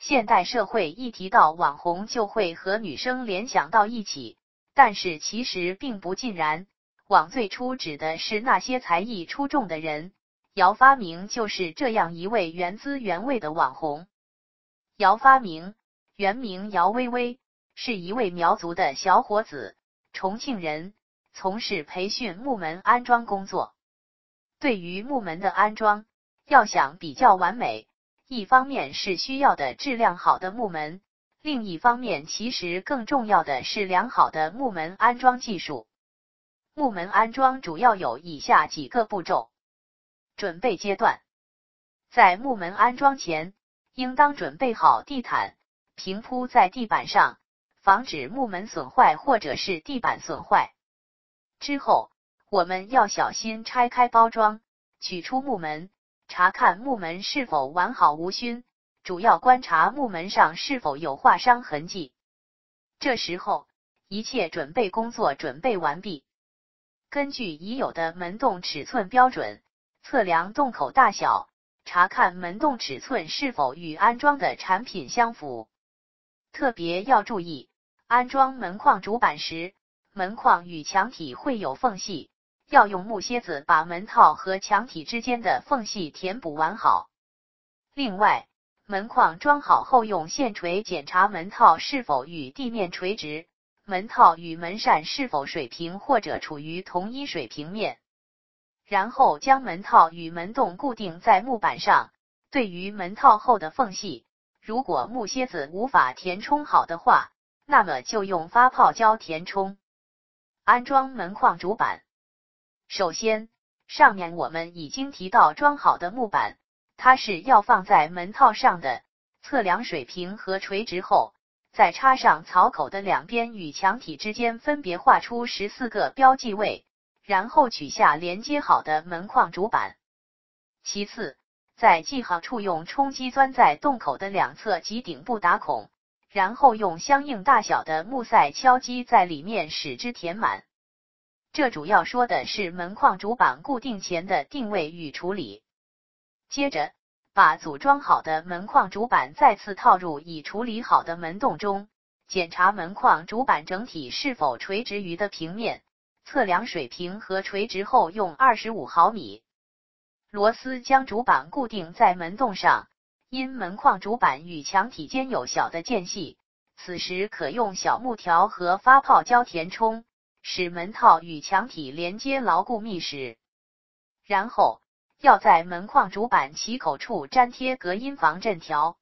现代社会一提到网红，就会和女生联想到一起，但是其实并不尽然。网最初指的是那些才艺出众的人，姚发明就是这样一位原汁原味的网红。姚发明原名姚微微，是一位苗族的小伙子，重庆人，从事培训木门安装工作。对于木门的安装，要想比较完美，一方面是需要的质量好的木门，另一方面其实更重要的是良好的木门安装技术。木门安装主要有以下几个步骤：准备阶段，在木门安装前，应当准备好地毯，平铺在地板上，防止木门损坏或者是地板损坏。之后，我们要小心拆开包装，取出木门，查看木门是否完好无损，主要观察木门上是否有划伤痕迹。这时候，一切准备工作准备完毕。根据已有的门洞尺寸标准，测量洞口大小，查看门洞尺寸是否与安装的产品相符。特别要注意，安装门框主板时，门框与墙体会有缝隙，要用木楔子把门套和墙体之间的缝隙填补完好。另外，门框装好后，用线锤检查门套是否与地面垂直。门套与门扇是否水平或者处于同一水平面，然后将门套与门洞固定在木板上。对于门套后的缝隙，如果木楔子无法填充好的话，那么就用发泡胶填充。安装门框主板，首先，上面我们已经提到装好的木板，它是要放在门套上的，测量水平和垂直后。再插上槽口的两边与墙体之间分别画出十四个标记位，然后取下连接好的门框主板。其次，在记号处用冲击钻在洞口的两侧及顶部打孔，然后用相应大小的木塞敲击在里面，使之填满。这主要说的是门框主板固定前的定位与处理。接着。把组装好的门框主板再次套入已处理好的门洞中，检查门框主板整体是否垂直于的平面，测量水平和垂直后，用二十五毫米螺丝将主板固定在门洞上。因门框主板与墙体间有小的间隙，此时可用小木条和发泡胶填充，使门套与墙体连接牢固密实。然后。要在门框主板起口处粘贴隔音防震条，